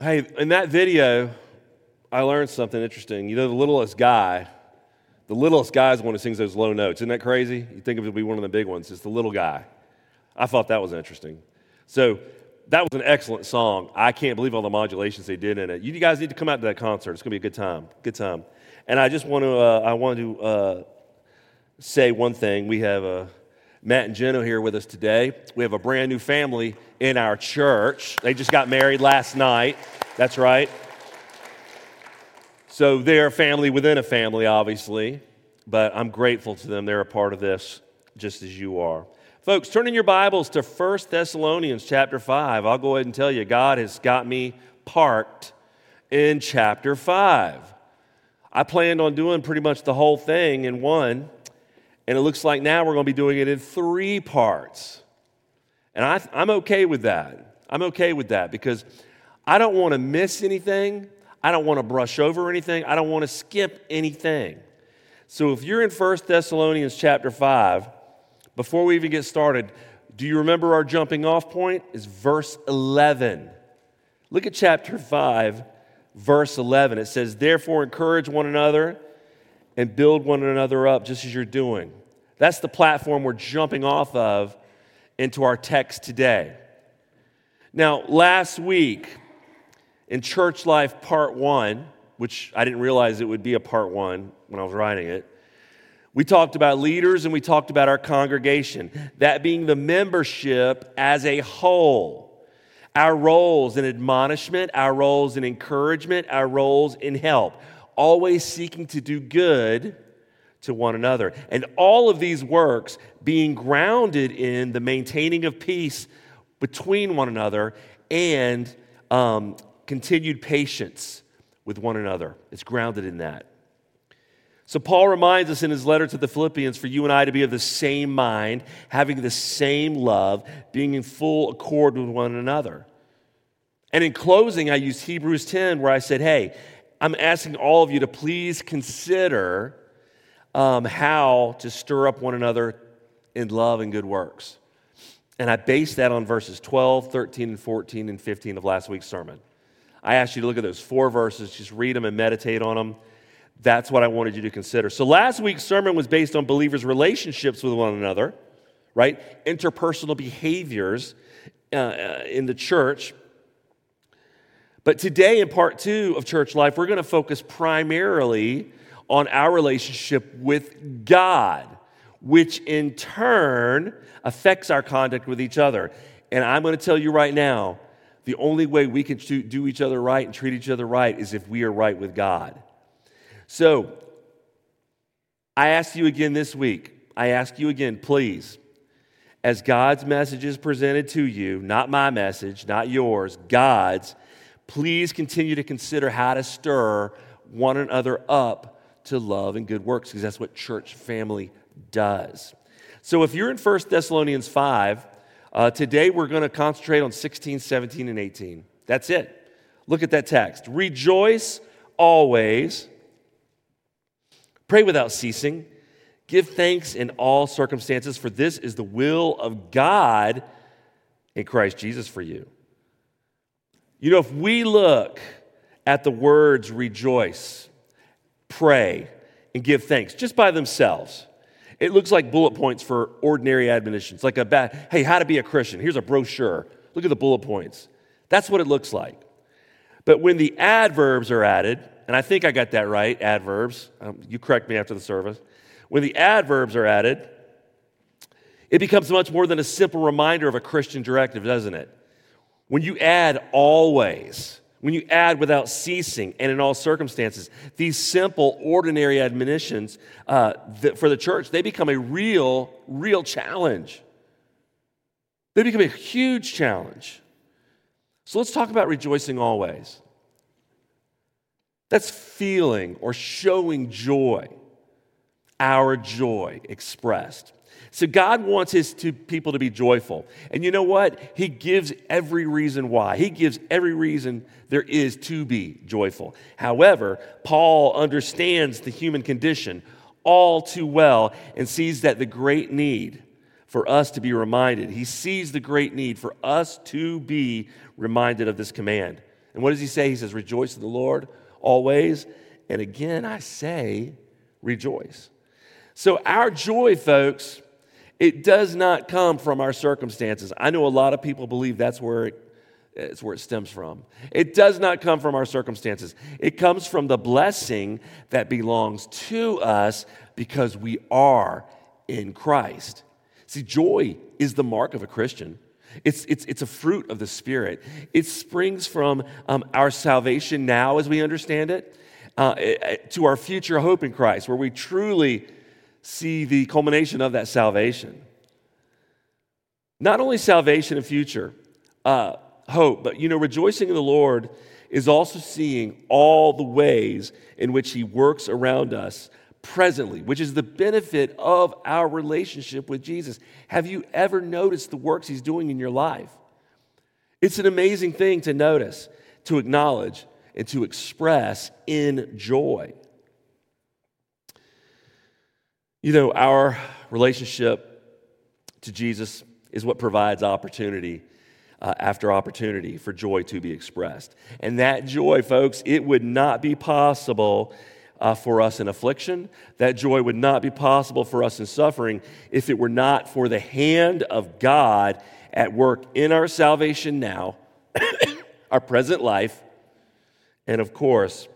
Hey, in that video, I learned something interesting. You know, the littlest guy, the littlest guy is the one who sings those low notes. Isn't that crazy? You think of it to be one of the big ones. It's the little guy. I thought that was interesting. So that was an excellent song. I can't believe all the modulations they did in it. You guys need to come out to that concert. It's going to be a good time. Good time. And I just want to, uh, I want to uh, say one thing. We have uh, Matt and Jenna here with us today. We have a brand new family in our church. They just got married last night. That's right. So they're a family within a family, obviously, but I'm grateful to them. They're a part of this just as you are. Folks, turn in your Bibles to 1 Thessalonians chapter 5. I'll go ahead and tell you, God has got me parked in chapter 5. I planned on doing pretty much the whole thing in one, and it looks like now we're going to be doing it in three parts. And I, am okay with that. I'm okay with that because I don't want to miss anything. I don't want to brush over anything. I don't want to skip anything. So if you're in 1 Thessalonians chapter 5, before we even get started, do you remember our jumping off point? Is verse 11. Look at chapter 5, verse 11. It says, Therefore, encourage one another and build one another up, just as you're doing. That's the platform we're jumping off of into our text today. Now, last week in Church Life Part 1, which I didn't realize it would be a part one when I was writing it, we talked about leaders and we talked about our congregation, that being the membership as a whole. Our roles in admonishment, our roles in encouragement, our roles in help, always seeking to do good to one another. And all of these works being grounded in the maintaining of peace between one another and um, continued patience with one another. It's grounded in that. So, Paul reminds us in his letter to the Philippians for you and I to be of the same mind, having the same love, being in full accord with one another. And in closing, I used Hebrews 10, where I said, Hey, I'm asking all of you to please consider um, how to stir up one another in love and good works. And I base that on verses 12, 13, and 14 and 15 of last week's sermon. I asked you to look at those four verses, just read them and meditate on them. That's what I wanted you to consider. So last week's sermon was based on believers' relationships with one another, right? Interpersonal behaviors uh, uh in the church. But today, in part two of church life, we're going to focus primarily on our relationship with God, which in turn affects our conduct with each other. And I'm going to tell you right now the only way we can do each other right and treat each other right is if we are right with God. So, I ask you again this week, I ask you again, please, as God's message is presented to you, not my message, not yours, God's, please continue to consider how to stir one another up to love and good works, because that's what church family does. So if you're in 1 Thessalonians 5, uh, today we're going to concentrate on 16, 17, and 18. That's it. Look at that text. Rejoice always Pray without ceasing. Give thanks in all circumstances, for this is the will of God in Christ Jesus for you. You know, if we look at the words rejoice, pray, and give thanks just by themselves, it looks like bullet points for ordinary admonitions, like a bad, hey, how to be a Christian. Here's a brochure. Look at the bullet points. That's what it looks like. But when the adverbs are added, and I think I got that right, adverbs. Um, you correct me after the service. When the adverbs are added, it becomes much more than a simple reminder of a Christian directive, doesn't it? When you add always, when you add without ceasing and in all circumstances, these simple, ordinary admonitions uh, for the church, they become a real, real challenge. They become a huge challenge. So let's talk about rejoicing always. That's feeling or showing joy, our joy expressed. So God wants his people to be joyful. And you know what? He gives every reason why. He gives every reason there is to be joyful. However, Paul understands the human condition all too well and sees that the great need for us to be reminded. He sees the great need for us to be reminded of this command. And what does he say? He says, Rejoice in the Lord always. And again, I say, Rejoice. So, our joy, folks, it does not come from our circumstances. I know a lot of people believe that's where it, it's where it stems from. It does not come from our circumstances. It comes from the blessing that belongs to us because we are in Christ. See, joy is the mark of a Christian. It's, it's, it's a fruit of the Spirit. It springs from um, our salvation now, as we understand it, uh, to our future hope in Christ, where we truly see the culmination of that salvation. Not only salvation and future uh, hope, but you know, rejoicing in the Lord is also seeing all the ways in which He works around us presently, which is the benefit of our relationship with Jesus. Have you ever noticed the works He's doing in your life? It's an amazing thing to notice, to acknowledge, and to express in joy. You know, our relationship to Jesus is what provides opportunity uh, after opportunity for joy to be expressed. And that joy, folks, it would not be possible uh, for us in affliction. That joy would not be possible for us in suffering if it were not for the hand of God at work in our salvation now, our present life, and of course,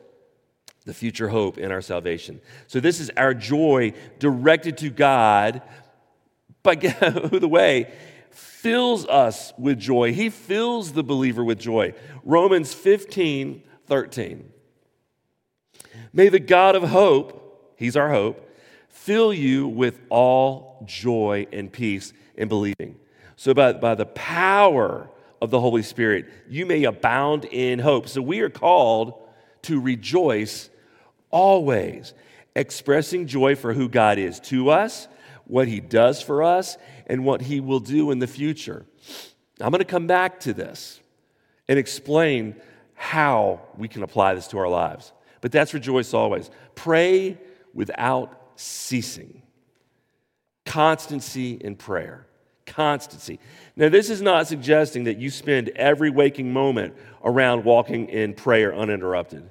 the future hope in our salvation. So, this is our joy directed to God, who the way fills us with joy. He fills the believer with joy. Romans 15 13. May the God of hope, He's our hope, fill you with all joy and peace in believing. So, by, by the power of the Holy Spirit, you may abound in hope. So, we are called to rejoice always, expressing joy for who God is to us, what He does for us, and what He will do in the future. I'm going to come back to this and explain how we can apply this to our lives. But that's rejoice always. Pray without ceasing. Constancy in prayer. Constancy. Now, this is not suggesting that you spend every waking moment around walking in prayer uninterrupted.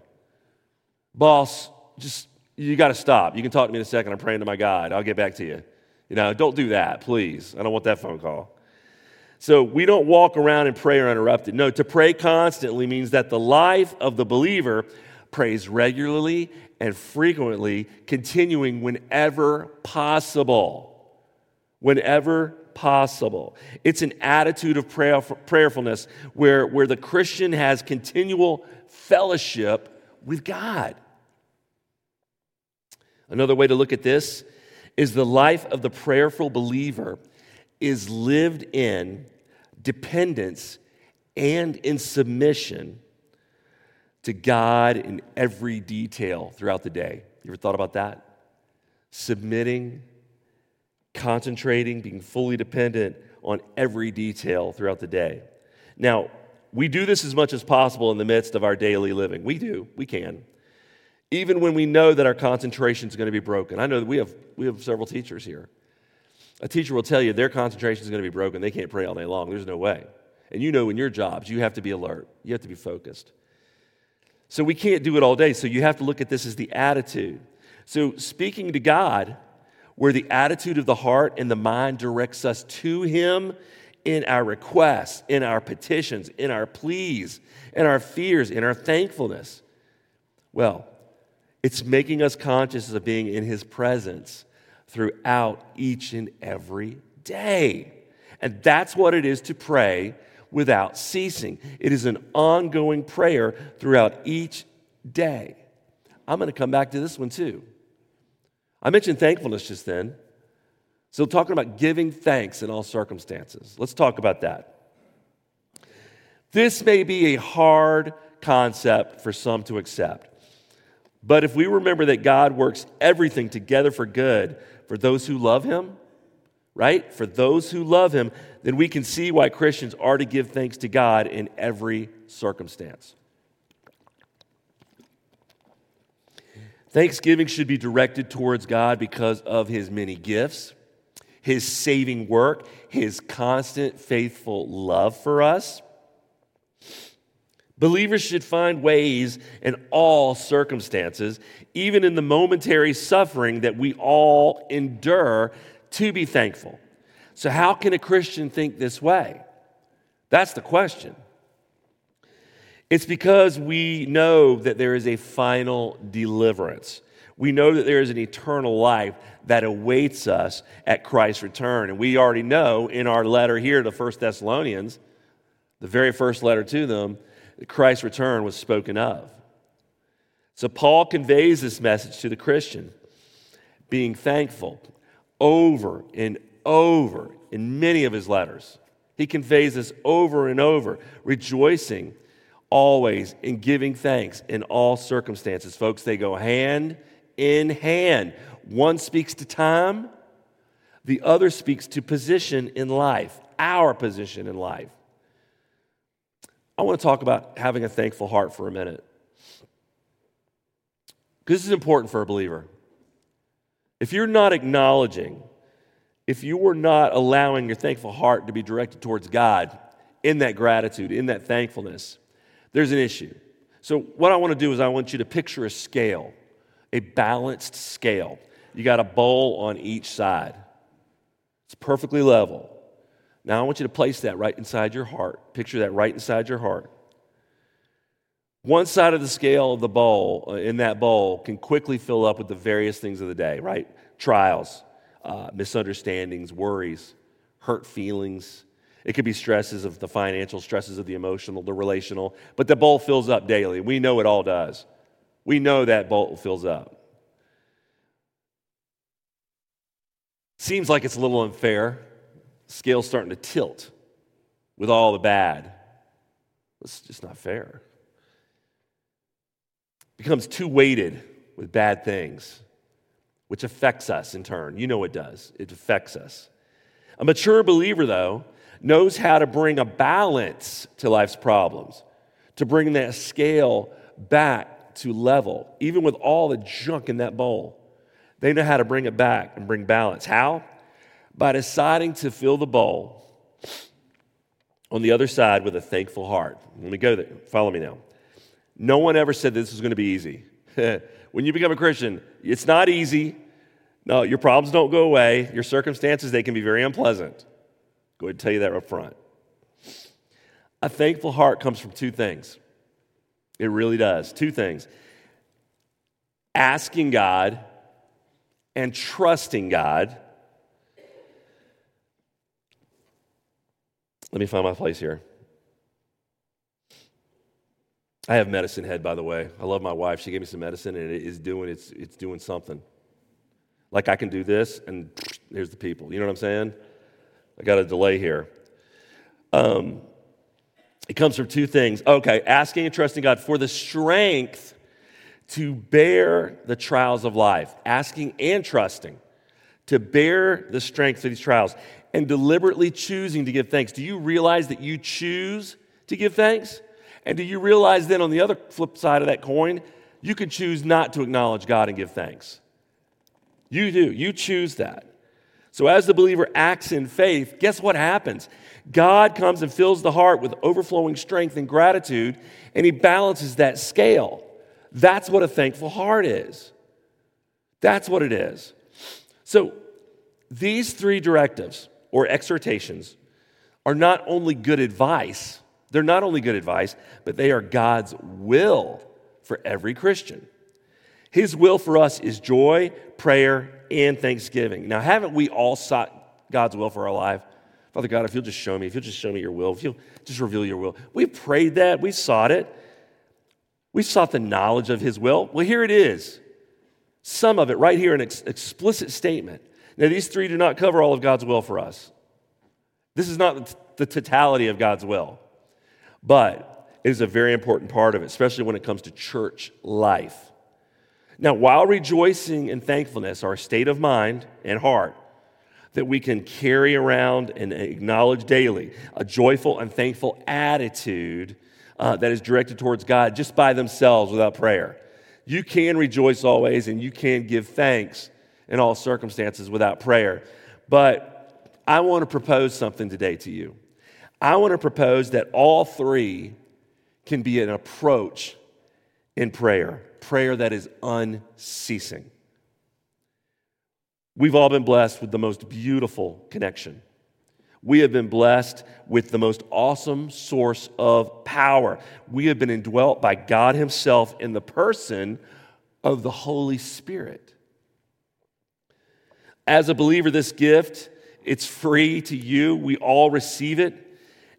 Boss, just, you got to stop. You can talk to me in a second. I'm praying to my God. I'll get back to you. You know, don't do that, please. I don't want that phone call. So we don't walk around and pray uninterrupted. No, to pray constantly means that the life of the believer prays regularly and frequently, continuing whenever possible. Whenever possible. It's an attitude of prayerfulness where, where the Christian has continual fellowship with God. Another way to look at this is the life of the prayerful believer is lived in dependence and in submission to God in every detail throughout the day. You ever thought about that? Submitting, concentrating, being fully dependent on every detail throughout the day. Now, we do this as much as possible in the midst of our daily living. We do, we can. Even when we know that our concentration is going to be broken. I know that we have, we have several teachers here. A teacher will tell you their concentration is going to be broken. They can't pray all day long. There's no way. And you know in your jobs, you have to be alert, you have to be focused. So we can't do it all day. So you have to look at this as the attitude. So speaking to God, where the attitude of the heart and the mind directs us to Him in our requests, in our petitions, in our pleas, in our fears, in our thankfulness. Well, it's making us conscious of being in His presence throughout each and every day. And that's what it is to pray without ceasing. It is an ongoing prayer throughout each day. I'm going to come back to this one too. I mentioned thankfulness just then. So, talking about giving thanks in all circumstances. Let's talk about that. This may be a hard concept for some to accept. But if we remember that God works everything together for good for those who love Him, right? For those who love him, then we can see why Christians are to give thanks to God in every circumstance. Thanksgiving should be directed towards God because of his many gifts, his saving work, his constant, faithful love for us. Believers should find ways in all circumstances, even in the momentary suffering that we all endure, to be thankful. So, how can a Christian think this way? That's the question. It's because we know that there is a final deliverance. We know that there is an eternal life that awaits us at Christ's return. And we already know in our letter here to First Thessalonians, the very first letter to them, that Christ's return was spoken of. So Paul conveys this message to the Christian, being thankful over and over in many of his letters. He conveys this over and over, rejoicing always in giving thanks in all circumstances. Folks, they go hand in hand. One speaks to time, the other speaks to position in life, our position in life. I want to talk about having a thankful heart for a minute. This is important for a believer. If you're not acknowledging, if you are not allowing your thankful heart to be directed towards God in that gratitude, in that thankfulness, there's an issue. So, what I want to do is, I want you to picture a scale, a balanced scale. You got a bowl on each side, it's perfectly level. Now, I want you to place that right inside your heart. Picture that right inside your heart. One side of the scale of the bowl, uh, in that bowl, can quickly fill up with the various things of the day, right? Trials, uh, misunderstandings, worries, hurt feelings. It could be stresses of the financial, stresses of the emotional, the relational, but the bowl fills up daily. We know it all does. We know that bowl fills up. Seems like it's a little unfair scale's starting to tilt with all the bad. It's just not fair. Becomes too weighted with bad things, which affects us in turn. You know it does, it affects us. A mature believer, though, knows how to bring a balance to life's problems, to bring that scale back to level, even with all the junk in that bowl. They know how to bring it back and bring balance. How? by deciding to fill the bowl on the other side with a thankful heart. Let me go there. Follow me now. No one ever said this was going to be easy. when you become a Christian, it's not easy. No, your problems don't go away. Your circumstances, they can be very unpleasant. Go ahead and tell you that up front. A thankful heart comes from two things. It really does. Two things asking God and trusting God Let me find my place here. I have medicine head, by the way. I love my wife. She gave me some medicine, and it is doing it's it's doing something. Like I can do this, and here's the people. You know what I'm saying? I got a delay here. Um, it comes from two things. Okay, asking and trusting God for the strength to bear the trials of life. Asking and trusting to bear the strength of these trials and deliberately choosing to give thanks. Do you realize that you choose to give thanks? And do you realize then on the other flip side of that coin, you can choose not to acknowledge God and give thanks? You do. You choose that. So as the believer acts in faith, guess what happens? God comes and fills the heart with overflowing strength and gratitude, and he balances that scale. That's what a thankful heart is. That's what it is. So these three directives or exhortations are not only good advice, they're not only good advice, but they are God's will for every Christian. His will for us is joy, prayer, and thanksgiving. Now, haven't we all sought God's will for our life? Father God, if you'll just show me, if you'll just show me your will, if you'll just reveal your will. We prayed that, we sought it. We sought the knowledge of His will. Well, here it is. Some of it right here, an ex- explicit statement. Now, these three do not cover all of God's will for us. This is not the totality of God's will, but it is a very important part of it, especially when it comes to church life. Now, while rejoicing and thankfulness are a state of mind and heart that we can carry around and acknowledge daily, a joyful and thankful attitude uh, that is directed towards God just by themselves without prayer. You can rejoice always and you can give thanks in all circumstances without prayer. But I want to propose something today to you. I want to propose that all three can be an approach in prayer, prayer that is unceasing. We've all been blessed with the most beautiful connection. We have been blessed with the most awesome source of power. We have been indwelt by God Himself in the person of the Holy Spirit. As a believer, this gift, it's free to you. We all receive it.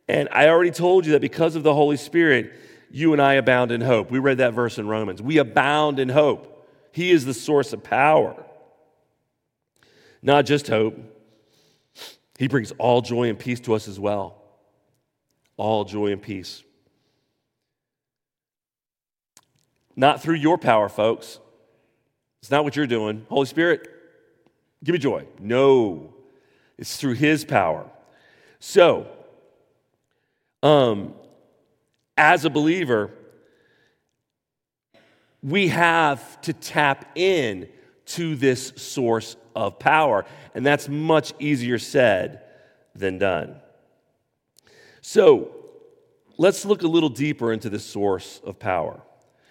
And I already told you that because of the Holy Spirit, you and I abound in hope. We read that verse in Romans. We abound in hope. He is the source of power. Not just hope, He brings all joy and peace to us as well. All joy and peace. Not through your power, folks. It's not what you're doing. Holy Spirit, give me joy. No, it's through His power. So, um, as a believer, we have to tap in to this source of power. And that's much easier said than done. So let's look a little deeper into this source of power.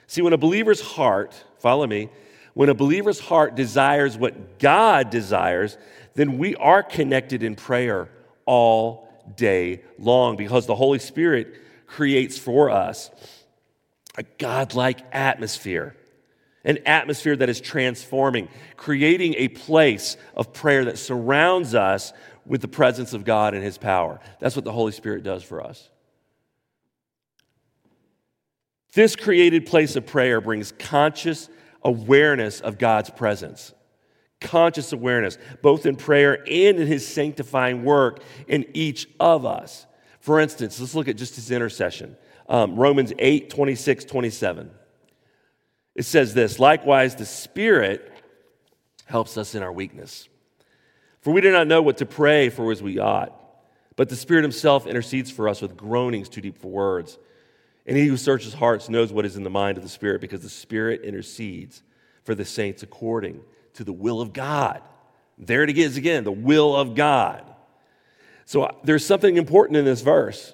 See, when a believer's heart, follow me, when a believer's heart desires what God desires, then we are connected in prayer all day long because the Holy Spirit creates for us a godlike atmosphere, an atmosphere that is transforming, creating a place of prayer that surrounds us with the presence of God and His power. That's what the Holy Spirit does for us. This created place of prayer brings conscious awareness of God's presence conscious awareness, both in prayer and in his sanctifying work in each of us. For instance, let's look at just his intercession. Um, Romans 8, 26, 27. It says this Likewise, the Spirit helps us in our weakness. For we do not know what to pray for as we ought, but the Spirit Himself intercedes for us with groanings too deep for words. And He who searches hearts knows what is in the mind of the Spirit, because the Spirit intercedes for the saints according to the will of God. There it is again, the will of God. So uh, there's something important in this verse.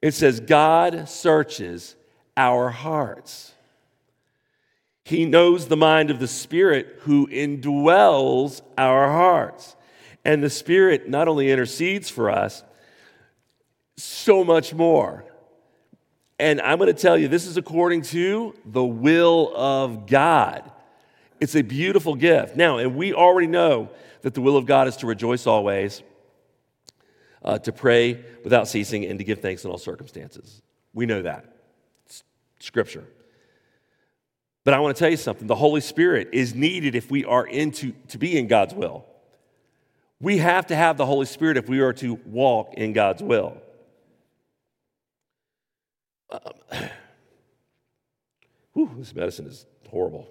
It says, God searches our hearts. He knows the mind of the Spirit who indwells our hearts. And the Spirit not only intercedes for us, so much more. And I'm going to tell you, this is according to the will of God. It's a beautiful gift. Now, and we already know that the will of God is to rejoice always, uh, to pray without ceasing, and to give thanks in all circumstances. We know that. It's scripture. But I want to tell you something the Holy Spirit is needed if we are into to be in God's will. We have to have the Holy Spirit if we are to walk in God's will. Um, whew, this medicine is horrible.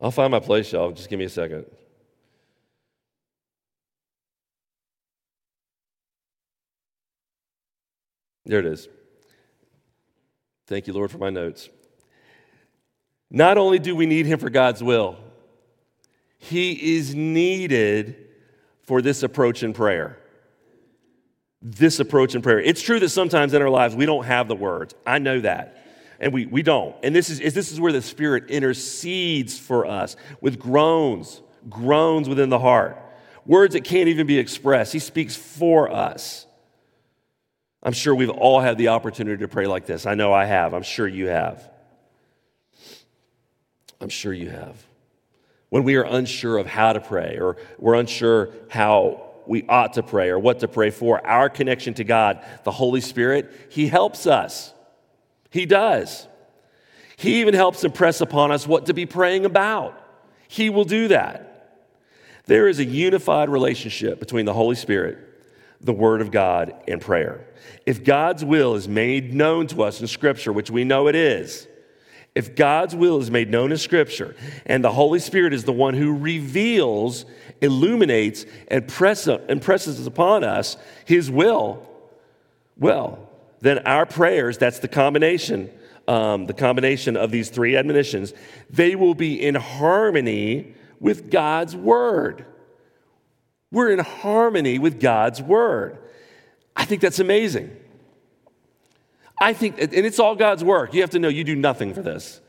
I'll find my place, y'all. Just give me a second. There it is. Thank you, Lord, for my notes. Not only do we need Him for God's will, He is needed for this approach in prayer. This approach in prayer. It's true that sometimes in our lives we don't have the words. I know that and we, we don't. And this is, this is where the Spirit intercedes for us with groans, groans within the heart, words that can't even be expressed. He speaks for us. I'm sure we've all had the opportunity to pray like this. I know I have. I'm sure you have. I'm sure you have. When we are unsure of how to pray or we're unsure how we ought to pray or what to pray for, our connection to God, the Holy Spirit, He helps us. He does. He even helps impress upon us what to be praying about. He will do that. There is a unified relationship between the Holy Spirit, the Word of God, and prayer. If God's will is made known to us in Scripture, which we know it is, if God's will is made known in Scripture, and the Holy Spirit is the one who reveals, illuminates, and press, impresses upon us His will, well, then our prayers, that's the combination, um, the combination of these three admonitions, they will be in harmony with God's word. We're in harmony with God's word. I think that's amazing. I think, and it's all God's work. You have to know you do nothing for this.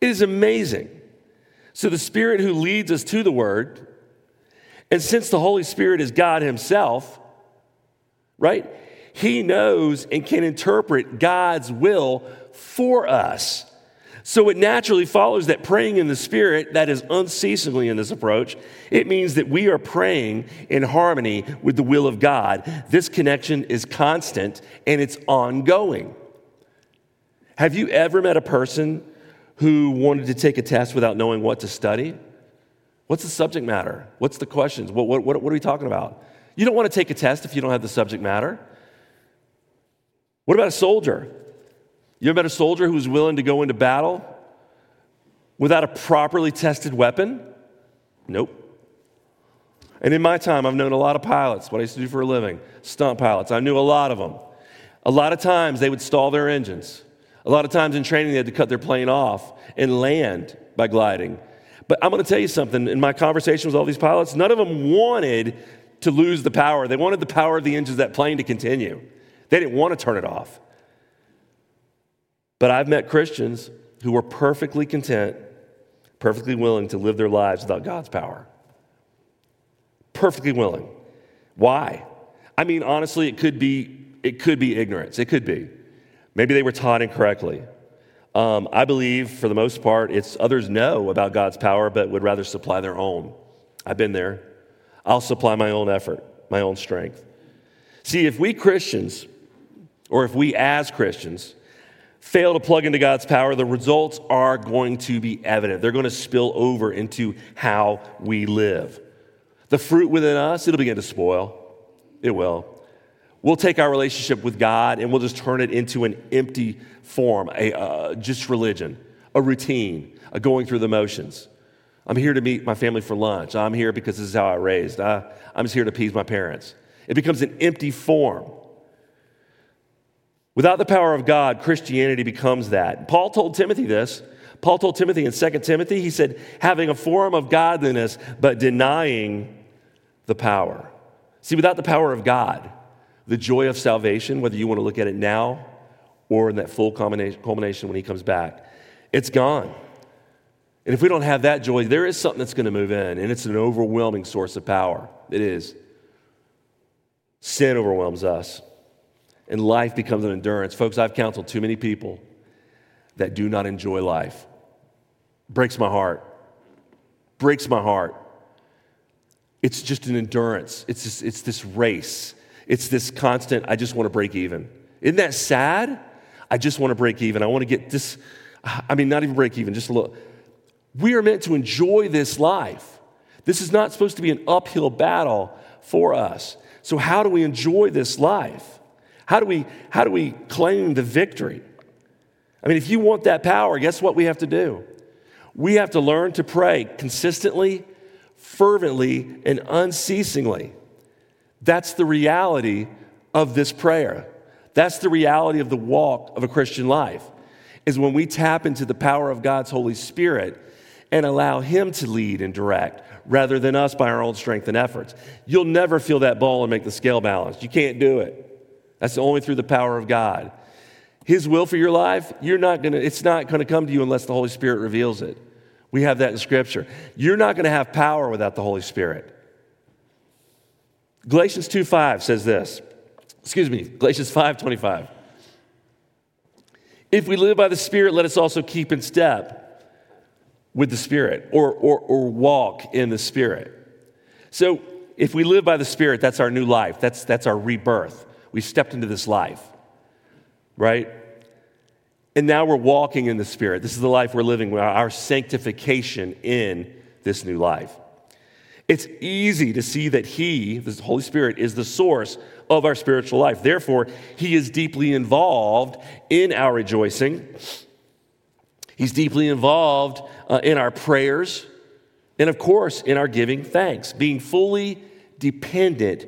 It is amazing. So, the Spirit who leads us to the Word, and since the Holy Spirit is God Himself, right? He knows and can interpret God's will for us. So it naturally follows that praying in the Spirit, that is unceasingly in this approach, it means that we are praying in harmony with the will of God. This connection is constant and it's ongoing. Have you ever met a person who wanted to take a test without knowing what to study? What's the subject matter? What's the questions? What, what, what, are we talking about? You don't want to take a test if you don't have the subject matter. What about a soldier? You ever met a soldier who's willing to go into battle without a properly tested weapon? Nope. And in my time, I've known a lot of pilots, what I used to do for a living, stunt pilots. I knew a lot of them. A lot of times they would stall their engines. A lot of times in training, they had to cut their plane off and land by gliding. But I'm going to tell you something. In my conversation with all these pilots, none of them wanted to lose the power. They wanted the power of the engines that plane to continue. They didn't want to turn it off. But I've met Christians who were perfectly content, perfectly willing to live their lives without God's power. Perfectly willing. Why? I mean, honestly, it could be, it could be ignorance. It could be. Maybe they were taught incorrectly. Um, I believe, for the most part, it's others know about God's power, but would rather supply their own. I've been there. I'll supply my own effort, my own strength. See, if we Christians, or if we as Christians, fail to plug into God's power, the results are going to be evident. They're going to spill over into how we live. The fruit within us, it'll begin to spoil. It will. We'll take our relationship with God and we'll just turn it into an empty form, a, uh, just religion, a routine, a going through the motions. I'm here to meet my family for lunch. I'm here because this is how I raised. I, I'm just here to appease my parents. It becomes an empty form. Without the power of God, Christianity becomes that. Paul told Timothy this. Paul told Timothy in 2 Timothy, he said, having a form of godliness, but denying the power. See, without the power of God, the joy of salvation, whether you want to look at it now or in that full culmination when he comes back, it's gone. And if we don't have that joy, there is something that's going to move in, and it's an overwhelming source of power. It is. Sin overwhelms us and life becomes an endurance. Folks, I've counseled too many people that do not enjoy life. Breaks my heart. Breaks my heart. It's just an endurance. It's, just, it's this race. It's this constant, I just want to break even. Isn't that sad? I just want to break even. I want to get this, I mean, not even break even, just a little. We are meant to enjoy this life. This is not supposed to be an uphill battle for us. So, how do we enjoy this life? How do we, how do we claim the victory? I mean, if you want that power, guess what we have to do? We have to learn to pray consistently, fervently, and unceasingly. That's the reality of this prayer. That's the reality of the walk of a Christian life. Is when we tap into the power of God's Holy Spirit and allow Him to lead and direct rather than us by our own strength and efforts. You'll never feel that ball and make the scale balance. You can't do it. That's only through the power of God. His will for your life, you're not gonna, it's not gonna come to you unless the Holy Spirit reveals it. We have that in Scripture. You're not gonna have power without the Holy Spirit. Galatians 2:5 says this. Excuse me, Galatians 5:25. If we live by the Spirit, let us also keep in step with the Spirit or, or, or walk in the Spirit. So if we live by the Spirit, that's our new life, that's, that's our rebirth. We stepped into this life, right? And now we're walking in the Spirit. This is the life we're living, our sanctification in this new life. It's easy to see that He, the Holy Spirit, is the source of our spiritual life. Therefore, He is deeply involved in our rejoicing. He's deeply involved uh, in our prayers, and of course, in our giving thanks, being fully dependent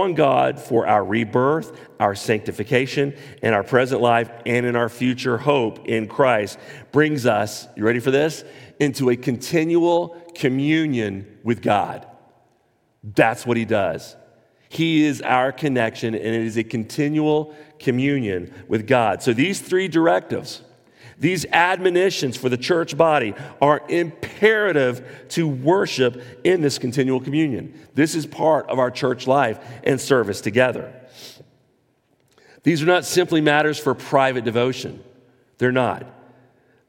on God for our rebirth, our sanctification, and our present life, and in our future hope in Christ brings us, you ready for this? Into a continual communion with God. That's what he does. He is our connection, and it is a continual communion with God. So these three directives, these admonitions for the church body are imperative to worship in this continual communion. This is part of our church life and service together. These are not simply matters for private devotion, they're not.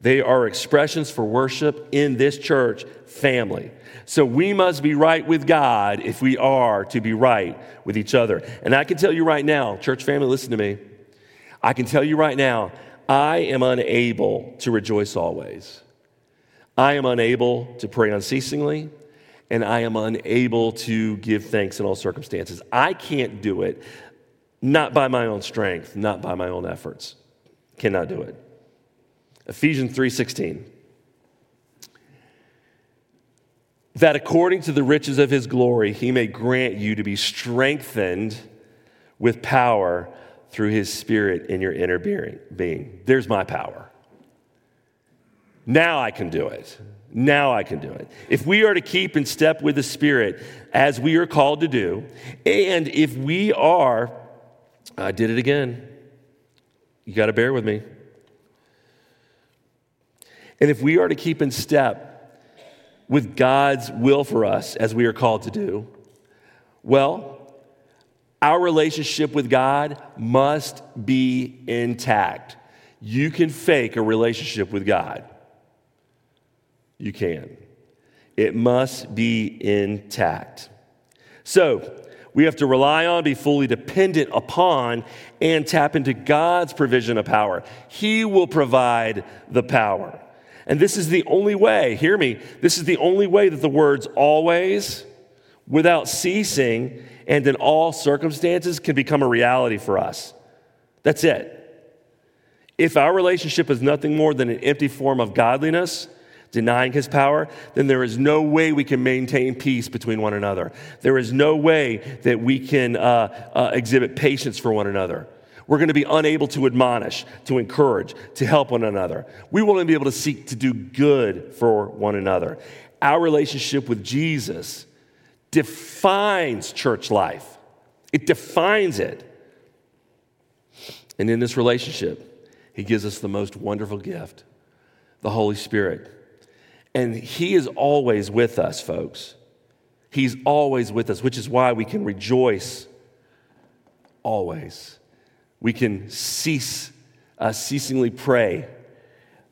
They are expressions for worship in this church family. So we must be right with God if we are to be right with each other. And I can tell you right now, church family, listen to me. I can tell you right now, I am unable to rejoice always. I am unable to pray unceasingly, and I am unable to give thanks in all circumstances. I can't do it, not by my own strength, not by my own efforts. Cannot do it. Ephesians 3:16. That according to the riches of his glory, he may grant you to be strengthened with power through his spirit in your inner being. There's my power. Now I can do it. Now I can do it. If we are to keep in step with the Spirit as we are called to do, and if we are, I did it again. You got to bear with me. And if we are to keep in step with God's will for us as we are called to do, well, our relationship with God must be intact. You can fake a relationship with God. You can. It must be intact. So, we have to rely on, be fully dependent upon, and tap into God's provision of power. He will provide the power. And this is the only way, hear me, this is the only way that the words always, without ceasing, and in all circumstances can become a reality for us. That's it. If our relationship is nothing more than an empty form of godliness, denying his power, then there is no way we can maintain peace between one another. There is no way that we can uh, uh, exhibit patience for one another. We're going to be unable to admonish, to encourage, to help one another. We won't be able to seek to do good for one another. Our relationship with Jesus defines church life, it defines it. And in this relationship, He gives us the most wonderful gift the Holy Spirit. And He is always with us, folks. He's always with us, which is why we can rejoice always. We can cease, uh, ceasingly pray,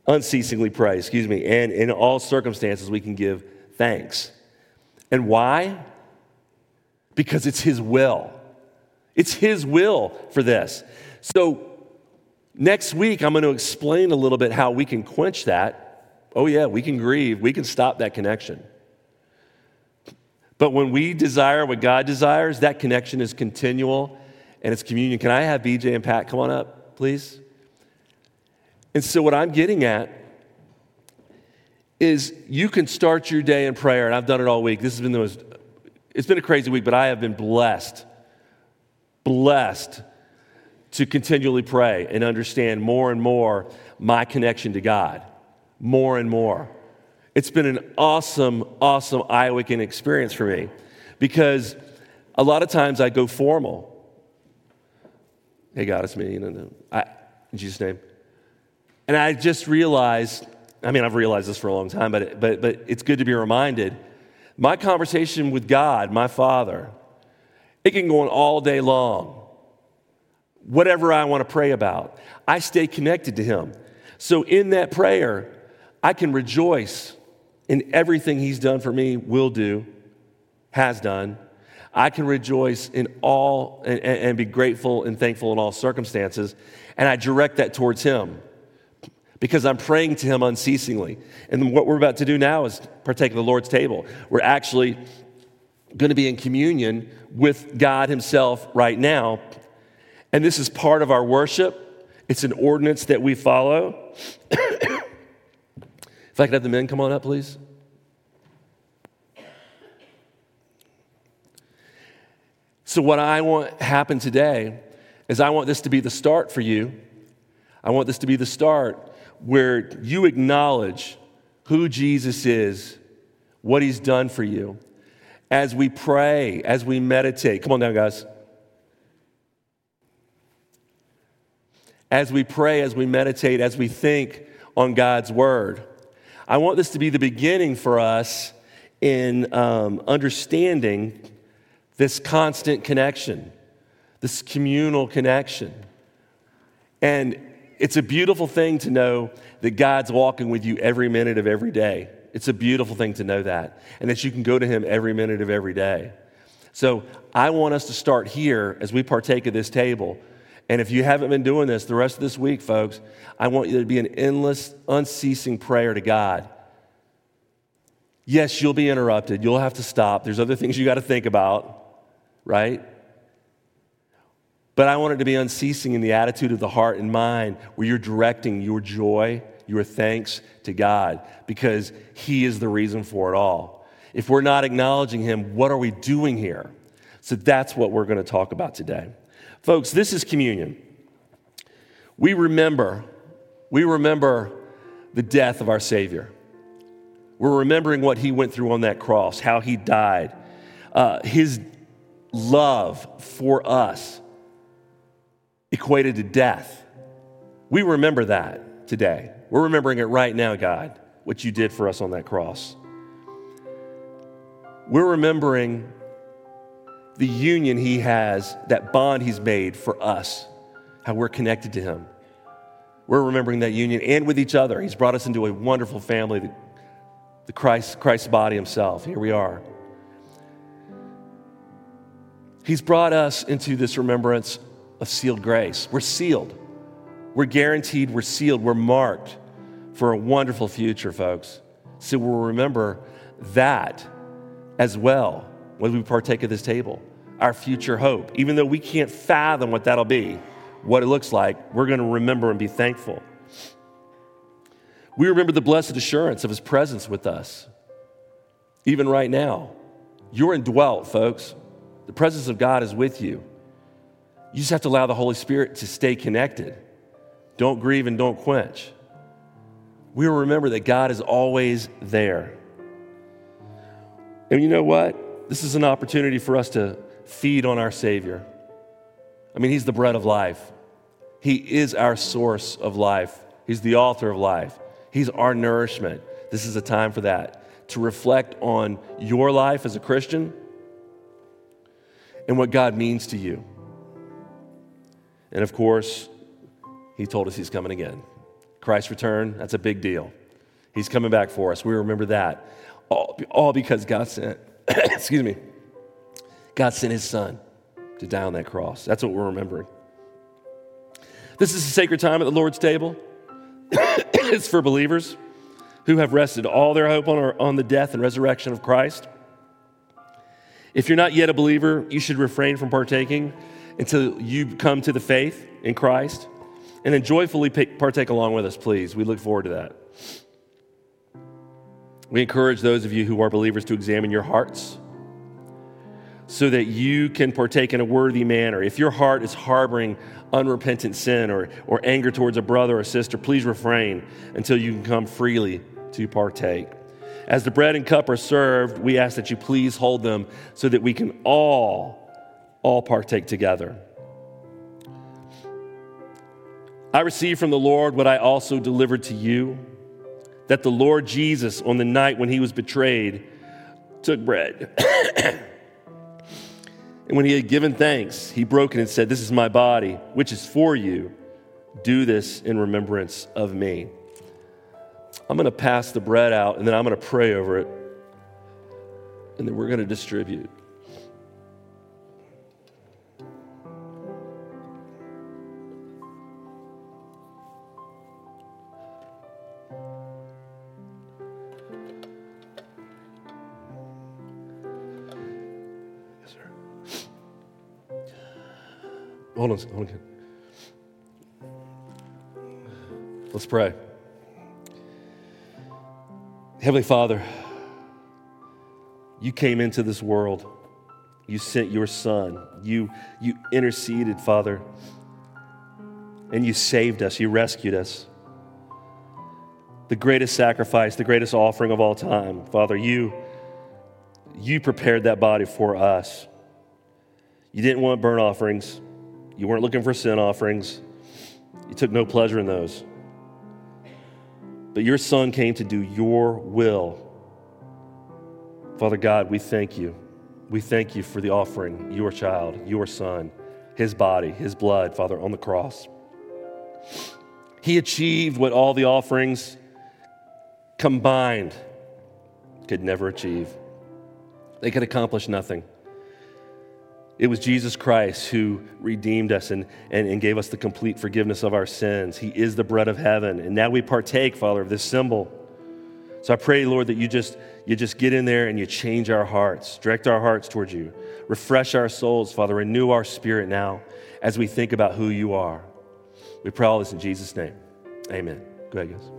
unceasingly pray, excuse me, and in all circumstances we can give thanks. And why? Because it's His will. It's His will for this. So, next week, I'm going to explain a little bit how we can quench that. Oh, yeah, we can grieve, we can stop that connection. But when we desire what God desires, that connection is continual and it's communion. Can I have BJ and Pat come on up, please? And so, what I'm getting at is you can start your day in prayer, and I've done it all week. This has been the most it's been a crazy week, but I have been blessed, blessed to continually pray and understand more and more my connection to God. More and more. It's been an awesome, awesome eye awakening experience for me because a lot of times I go formal. Hey, God, it's me. In Jesus' name. And I just realized, I mean, I've realized this for a long time, but, but, but it's good to be reminded my conversation with God, my Father, it can go on all day long. Whatever I want to pray about, I stay connected to Him. So in that prayer, I can rejoice in everything He's done for me, will do, has done. I can rejoice in all and, and be grateful and thankful in all circumstances. And I direct that towards Him because I'm praying to Him unceasingly. And what we're about to do now is partake of the Lord's table. We're actually going to be in communion with God Himself right now. And this is part of our worship, it's an ordinance that we follow. if I could have the men come on up, please. So, what I want happen today is I want this to be the start for you. I want this to be the start where you acknowledge who Jesus is, what he's done for you. as we pray, as we meditate. Come on down, guys. As we pray, as we meditate, as we think on God's word. I want this to be the beginning for us in um, understanding this constant connection, this communal connection. And it's a beautiful thing to know that God's walking with you every minute of every day. It's a beautiful thing to know that, and that you can go to Him every minute of every day. So I want us to start here as we partake of this table. And if you haven't been doing this the rest of this week, folks, I want you to be an endless, unceasing prayer to God. Yes, you'll be interrupted. You'll have to stop. There's other things you got to think about, right? But I want it to be unceasing in the attitude of the heart and mind where you're directing your joy, your thanks to God because He is the reason for it all. If we're not acknowledging Him, what are we doing here? So that's what we're going to talk about today. Folks, this is communion. We remember, we remember the death of our Savior. We're remembering what He went through on that cross, how He died, uh, His love for us equated to death. We remember that today. We're remembering it right now, God, what you did for us on that cross. We're remembering the union He has, that bond He's made for us, how we're connected to Him. We're remembering that union and with each other. He's brought us into a wonderful family, the, the Christ, Christ's body Himself. Here we are. He's brought us into this remembrance of sealed grace. We're sealed. We're guaranteed, we're sealed, we're marked for a wonderful future, folks. So we'll remember that as well when we partake of this table, our future hope. Even though we can't fathom what that'll be, what it looks like, we're going to remember and be thankful. We remember the blessed assurance of his presence with us, even right now. You're indwelt, folks. The presence of God is with you. You just have to allow the Holy Spirit to stay connected. Don't grieve and don't quench. We will remember that God is always there. And you know what? This is an opportunity for us to feed on our Savior. I mean, He's the bread of life, He is our source of life, He's the author of life, He's our nourishment. This is a time for that to reflect on your life as a Christian and what God means to you. And of course, He told us He's coming again. Christ's return, that's a big deal. He's coming back for us. We remember that. All, all because God sent, excuse me, God sent his son to die on that cross. That's what we're remembering. This is a sacred time at the Lord's table. it's for believers who have rested all their hope on, our, on the death and resurrection of Christ. If you're not yet a believer, you should refrain from partaking until you come to the faith in Christ and then joyfully partake along with us, please. We look forward to that. We encourage those of you who are believers to examine your hearts so that you can partake in a worthy manner. If your heart is harboring unrepentant sin or, or anger towards a brother or sister, please refrain until you can come freely to partake. As the bread and cup are served, we ask that you please hold them so that we can all, all partake together. I received from the Lord what I also delivered to you that the Lord Jesus, on the night when he was betrayed, took bread. and when he had given thanks, he broke it and said, This is my body, which is for you. Do this in remembrance of me. I'm going to pass the bread out and then I'm going to pray over it. And then we're going to distribute. Hold on. Let's pray. Heavenly Father, you came into this world. You sent your son. You, you interceded, Father, and you saved us. You rescued us. The greatest sacrifice, the greatest offering of all time. Father, you, You prepared that body for us. You didn't want burnt offerings, you weren't looking for sin offerings, you took no pleasure in those. But your son came to do your will. Father God, we thank you. We thank you for the offering, your child, your son, his body, his blood, Father, on the cross. He achieved what all the offerings combined could never achieve. They could accomplish nothing. It was Jesus Christ who redeemed us and, and, and, gave us the complete forgiveness of our sins. He is the bread of heaven. And now we partake, Father, of this symbol. So I pray, Lord, that you just, you just get in there and you change our hearts, direct our hearts towards you, refresh our souls, Father, renew our spirit now as we think about who you are. We pray all this in Jesus' name. Amen. Go ahead, guys.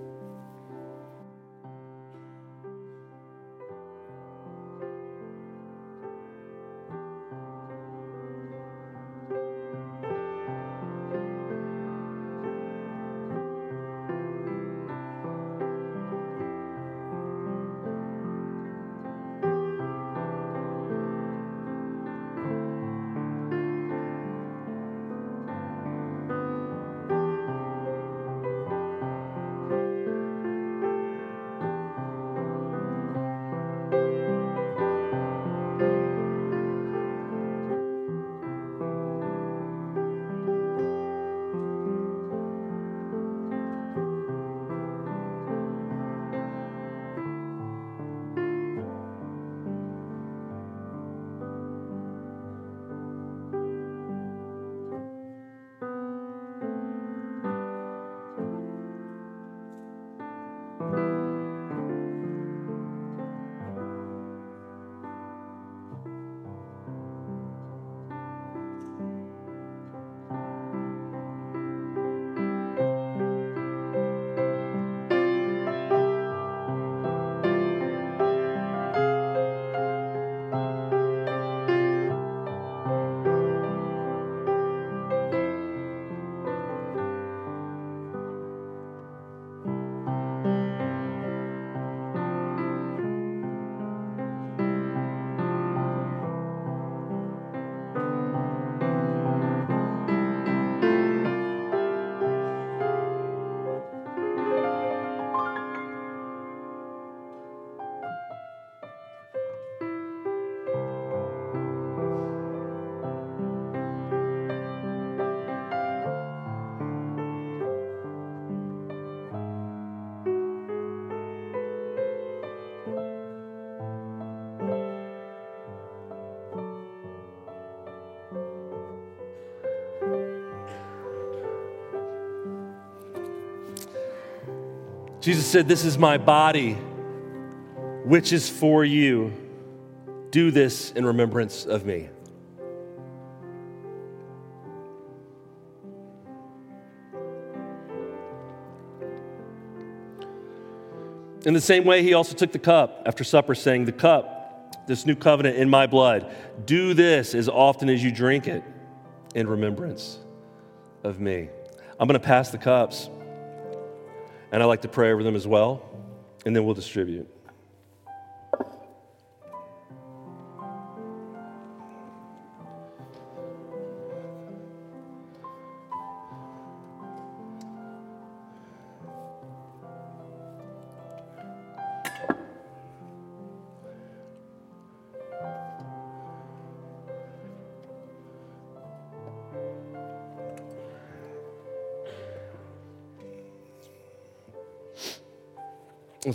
Jesus said, This is my body, which is for you. Do this in remembrance of me. In the same way, he also took the cup after supper, saying, The cup, this new covenant in my blood, do this as often as you drink it in remembrance of me. I'm going to pass the cups. And I like to pray over them as well, and then we'll distribute.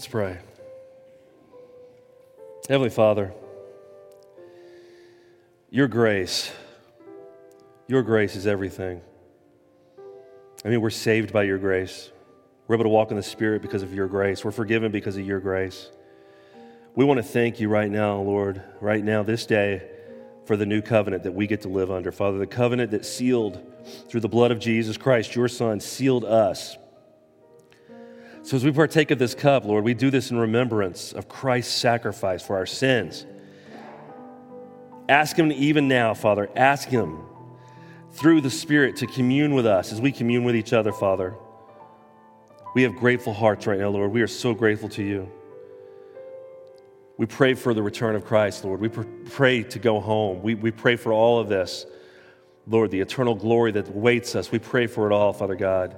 Let's pray. Heavenly Father, your grace, your grace is everything. I mean, we're saved by your grace. We're able to walk in the Spirit because of your grace. We're forgiven because of your grace. We want to thank you right now, Lord, right now, this day, for the new covenant that we get to live under. Father, the covenant that sealed through the blood of Jesus Christ, your Son, sealed us so, as we partake of this cup, Lord, we do this in remembrance of Christ's sacrifice for our sins. Ask Him even now, Father, ask Him through the Spirit to commune with us as we commune with each other, Father. We have grateful hearts right now, Lord. We are so grateful to you. We pray for the return of Christ, Lord. We pr- pray to go home. We, we pray for all of this. Lord, the eternal glory that awaits us. We pray for it all, Father God.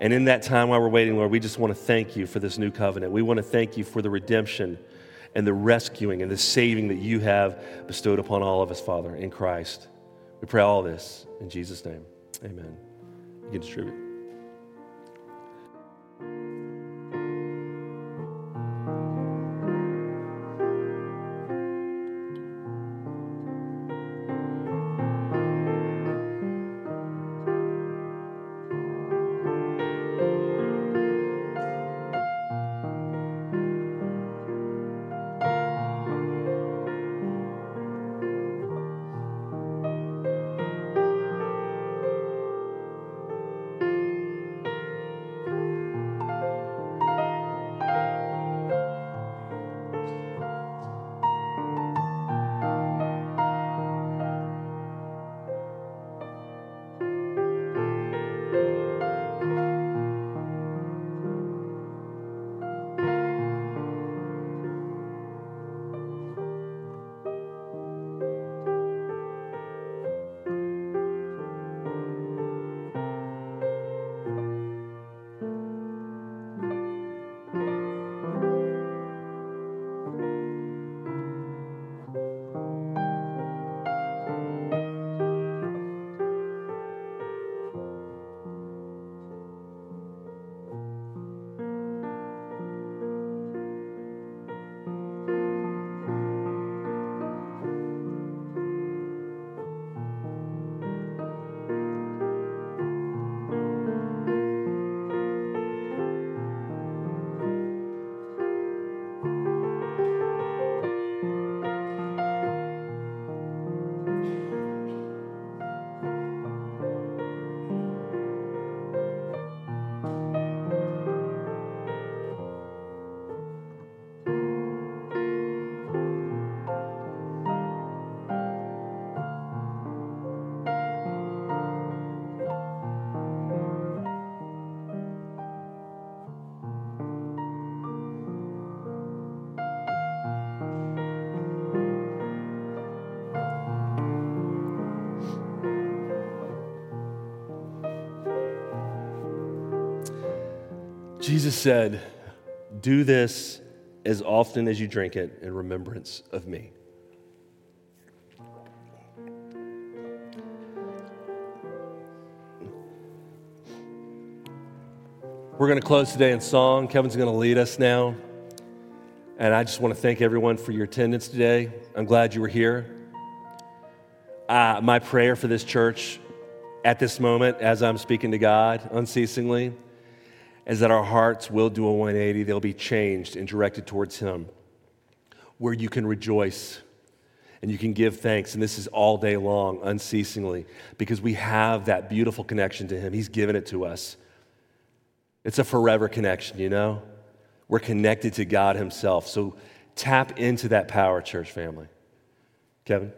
And in that time while we're waiting, Lord, we just want to thank you for this new covenant. We want to thank you for the redemption and the rescuing and the saving that you have bestowed upon all of us, Father, in Christ. We pray all this in Jesus' name. Amen. You can distribute. Jesus said, Do this as often as you drink it in remembrance of me. We're going to close today in song. Kevin's going to lead us now. And I just want to thank everyone for your attendance today. I'm glad you were here. Uh, my prayer for this church at this moment, as I'm speaking to God unceasingly, is that our hearts will do a 180. They'll be changed and directed towards Him, where you can rejoice and you can give thanks. And this is all day long, unceasingly, because we have that beautiful connection to Him. He's given it to us. It's a forever connection, you know? We're connected to God Himself. So tap into that power, church family. Kevin?